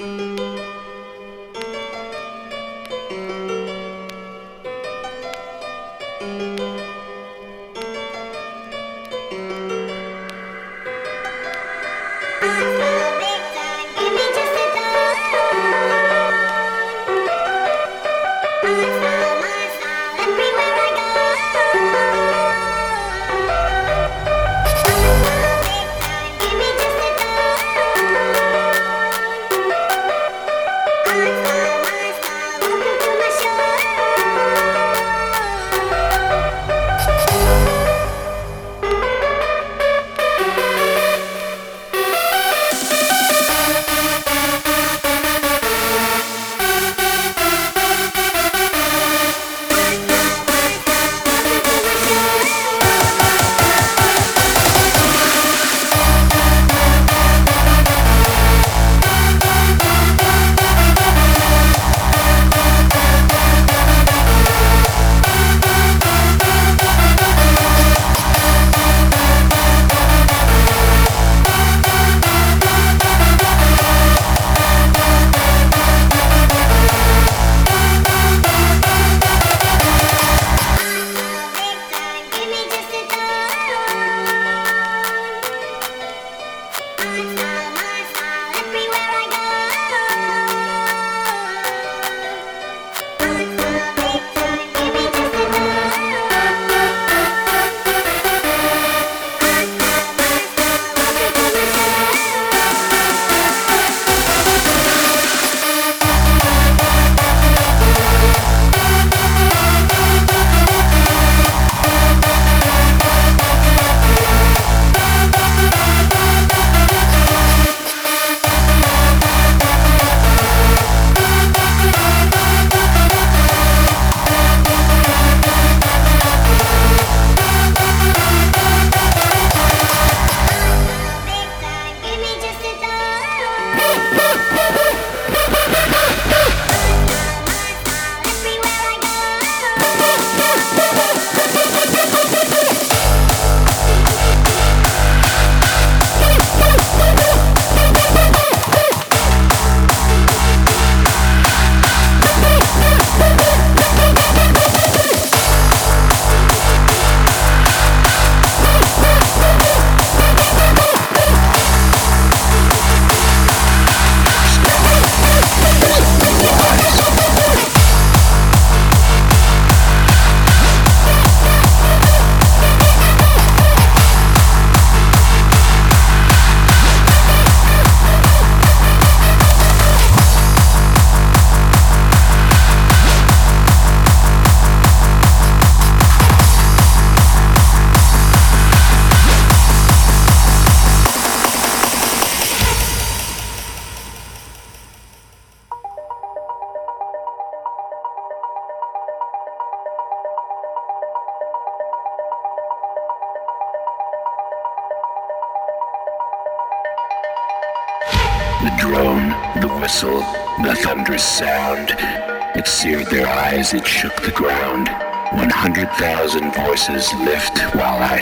it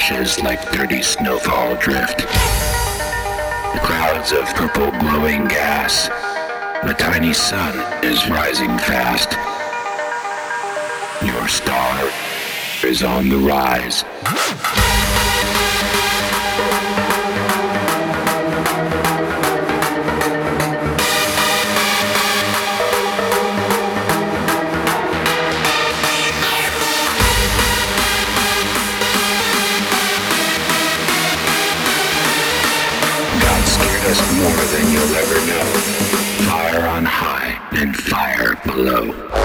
while ashes like dirty snowfall drift. The clouds of purple glowing gas. The tiny sun is rising fast. Your star is on the rise. More than you'll ever know. Fire on high and fire below.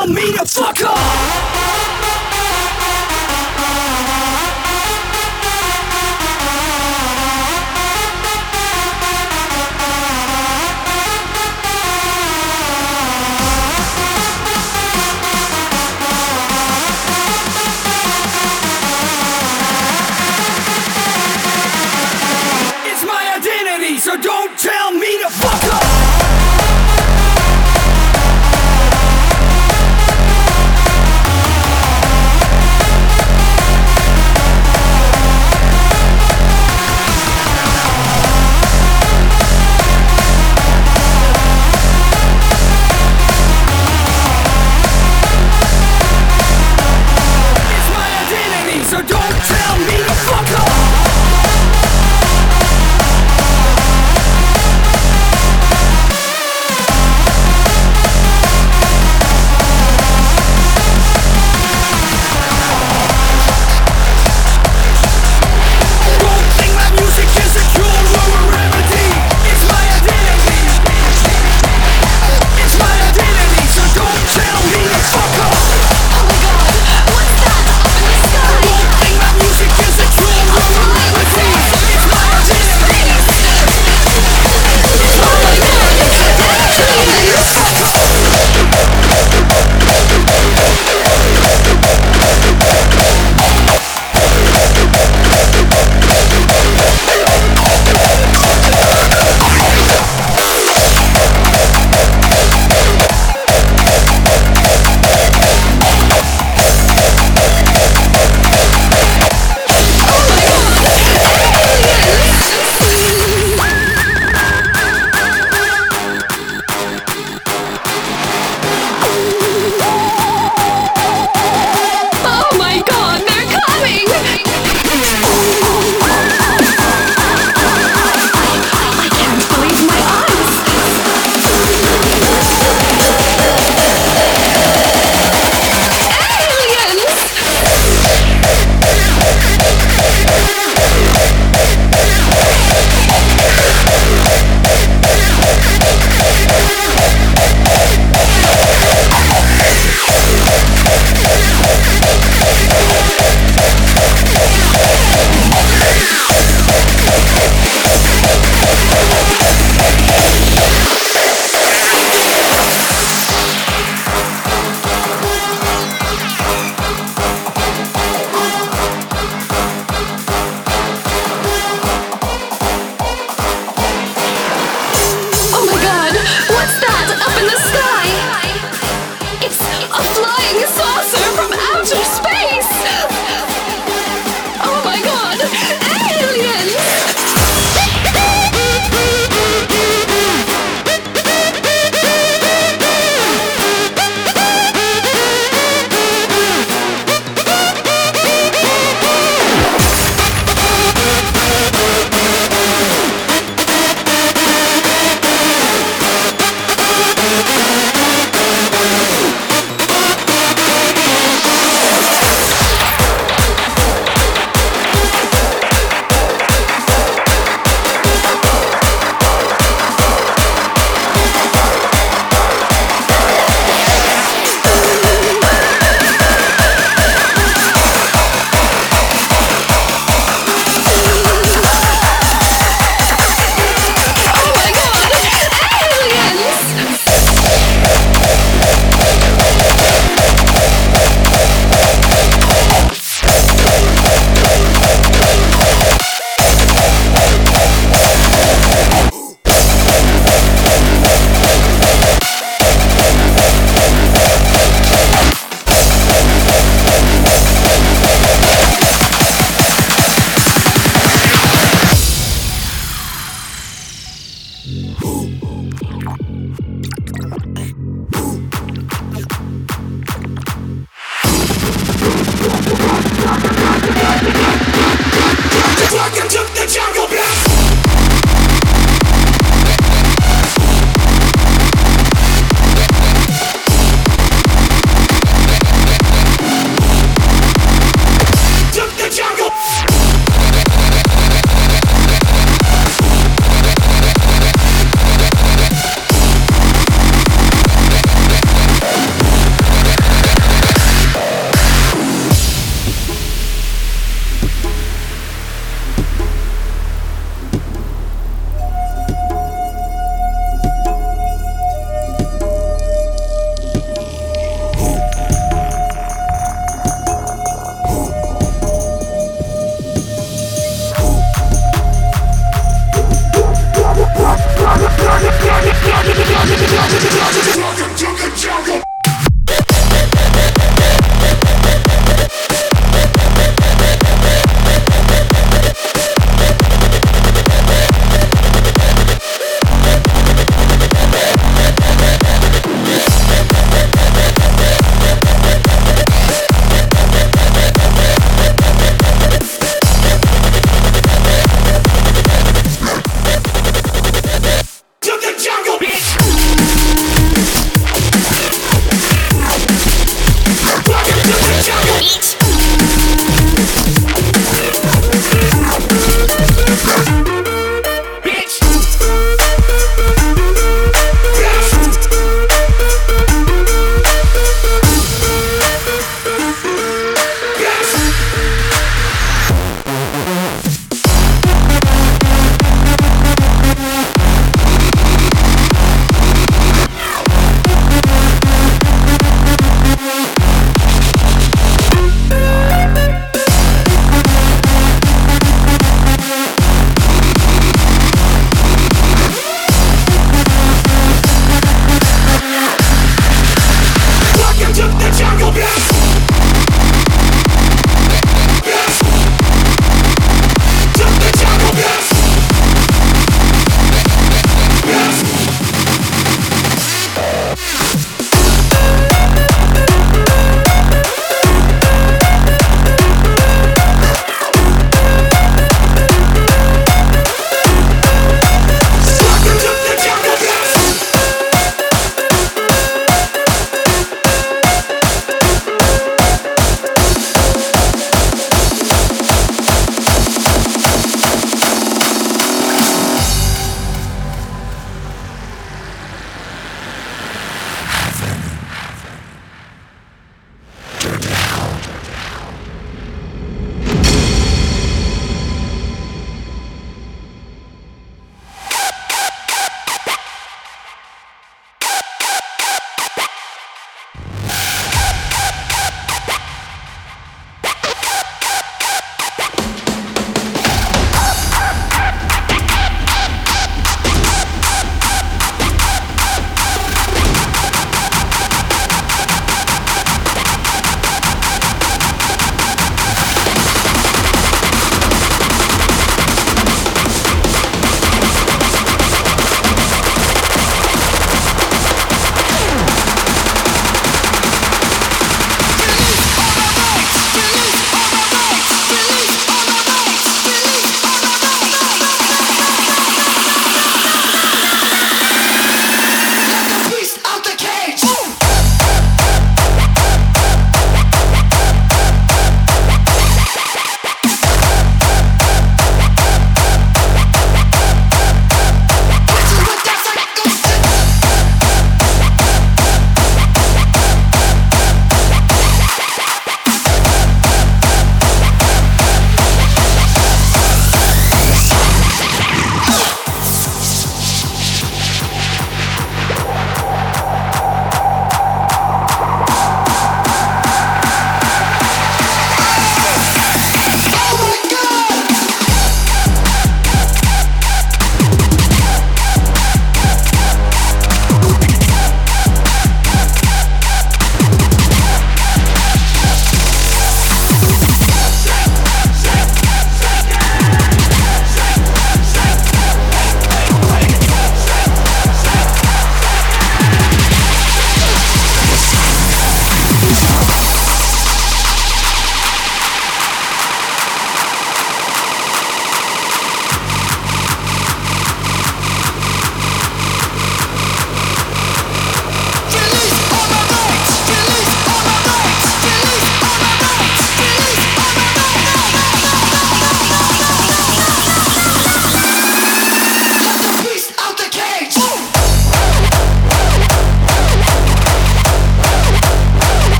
Tell me to fuck off.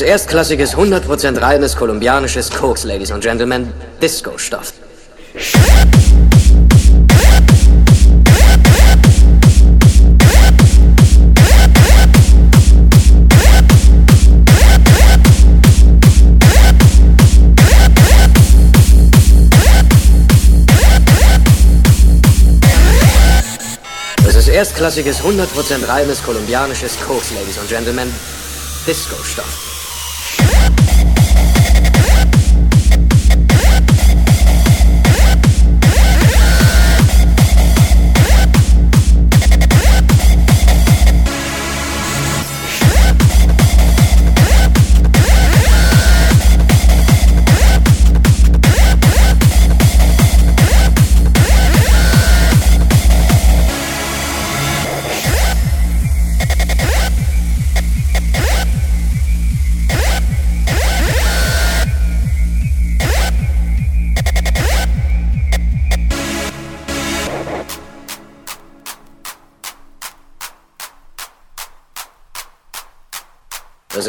Ist erstklassiges, 100% reines kolumbianisches Koks, Ladies and Gentlemen. Disco-Stoff. Das ist erstklassiges, 100% reines kolumbianisches Koks, Ladies and Gentlemen. Disco-Stoff. Das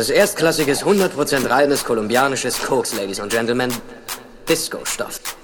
ist erstklassiges, 100% reines kolumbianisches Koks, Ladies and Gentlemen. Disco-Stoff.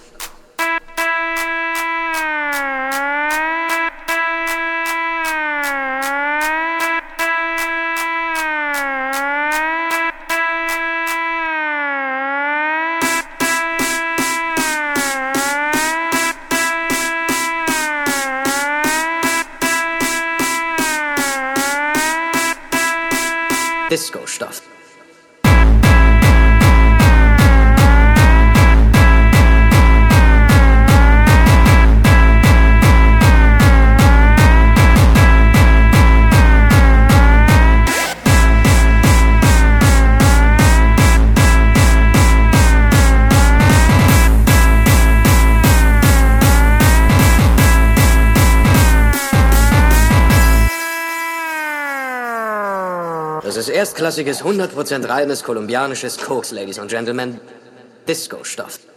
Erstklassiges, 100% reines kolumbianisches Koks, Ladies and Gentlemen. Disco-Stoff.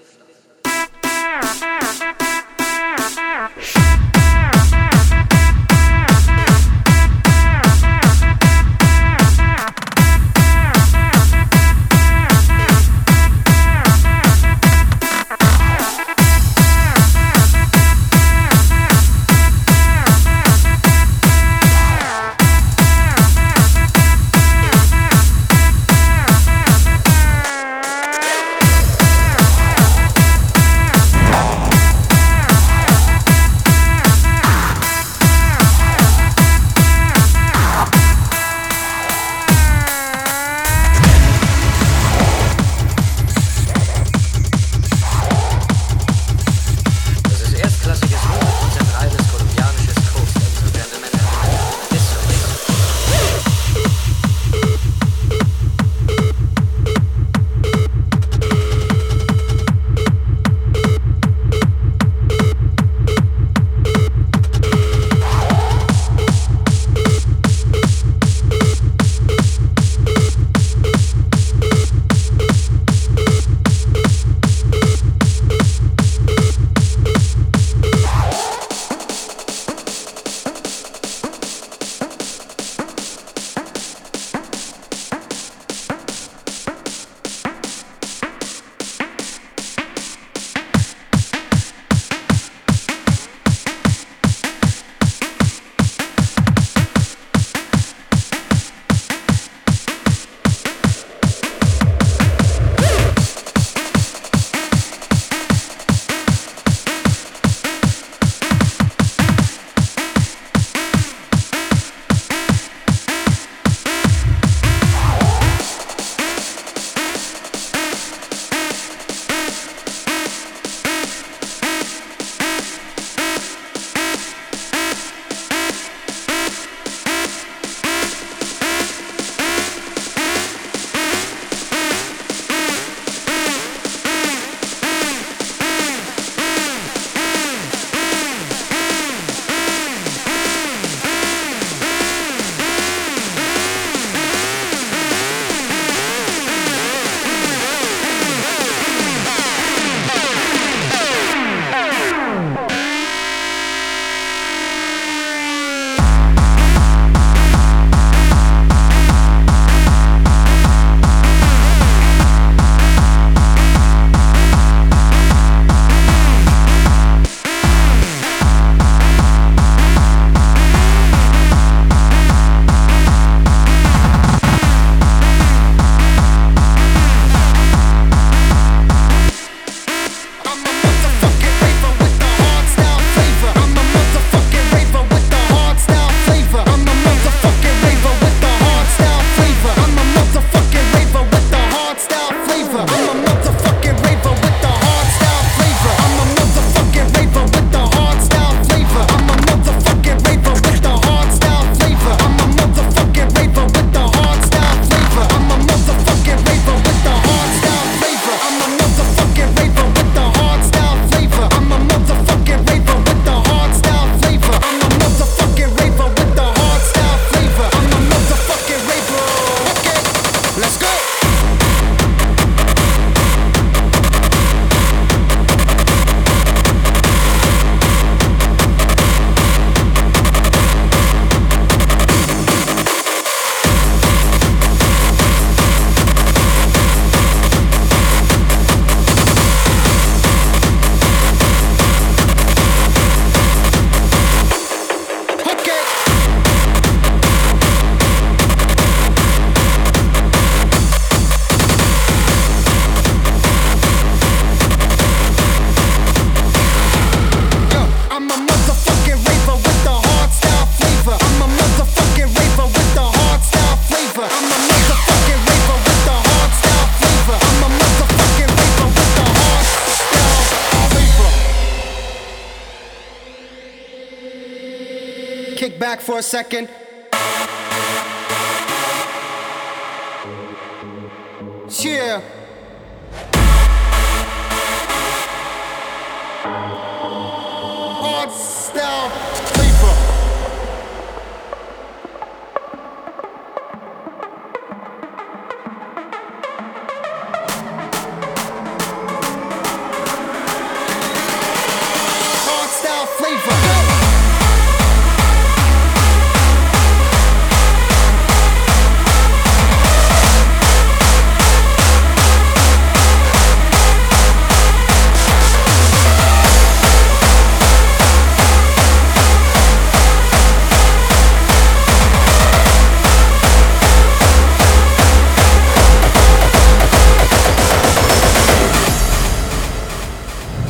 second.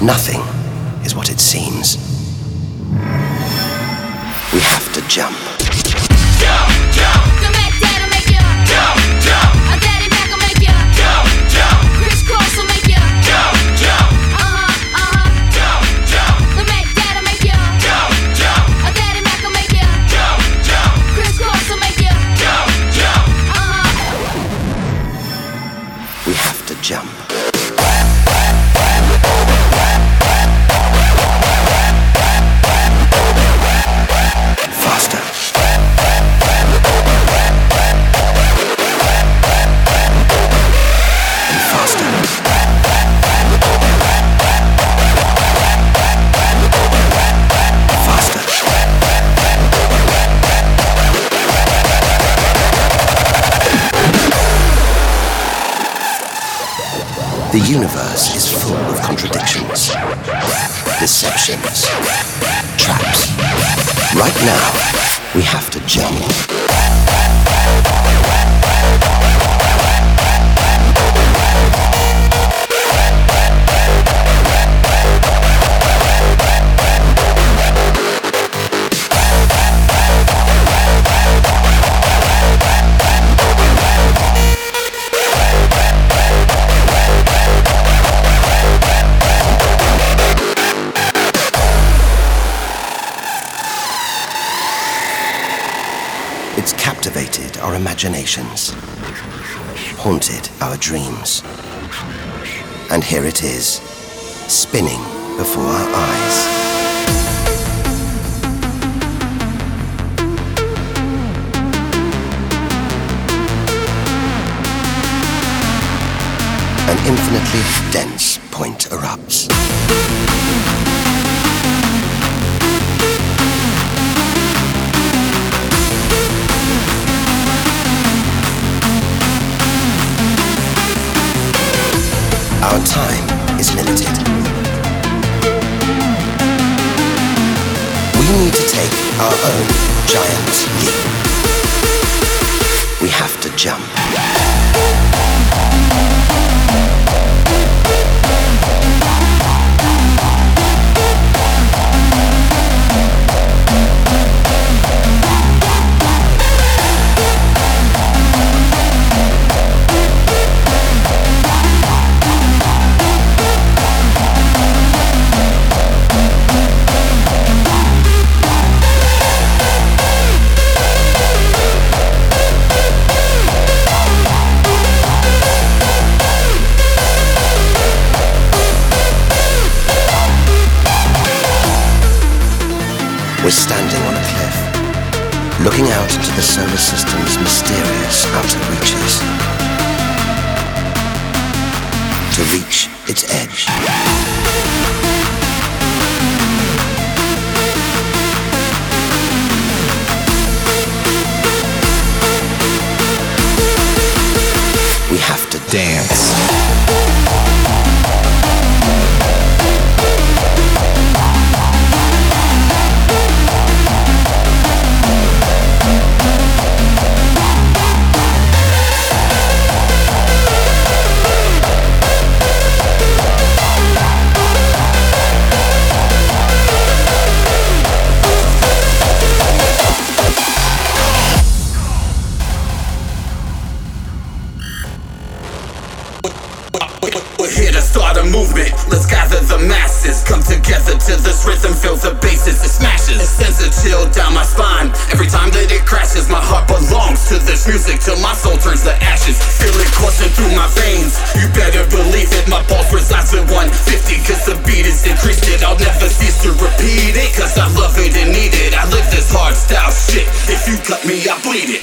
nothing. infinitely dense point erupts. Our time is limited. We need to take our own giant leap. We have to jump. looking out into the solar system's mysterious outer reaches to reach its edge. we have to dance. here to start a movement. Let's gather the masses, come together till this rhythm, fills the bases. it smashes. It sends a chill down my spine. Every time that it crashes, my heart belongs to this music till my soul turns to ashes. Feel it coursing through my veins. You better believe it, my pulse resides at 150, cause the beat is increased. It I'll never cease to repeat it, cause I love it and need it. I live this hard style shit. If you cut me, I bleed it.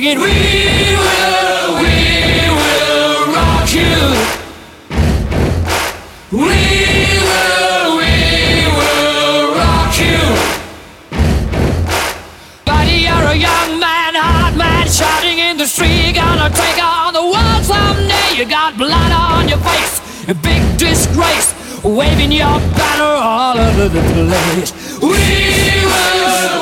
singing, We will, we will rock you. We will, we will rock you. Buddy, you're a young man, hot man, shouting in the street. Gonna take on the world someday. You got blood on your face, a big disgrace, waving your banner all over the place. We will.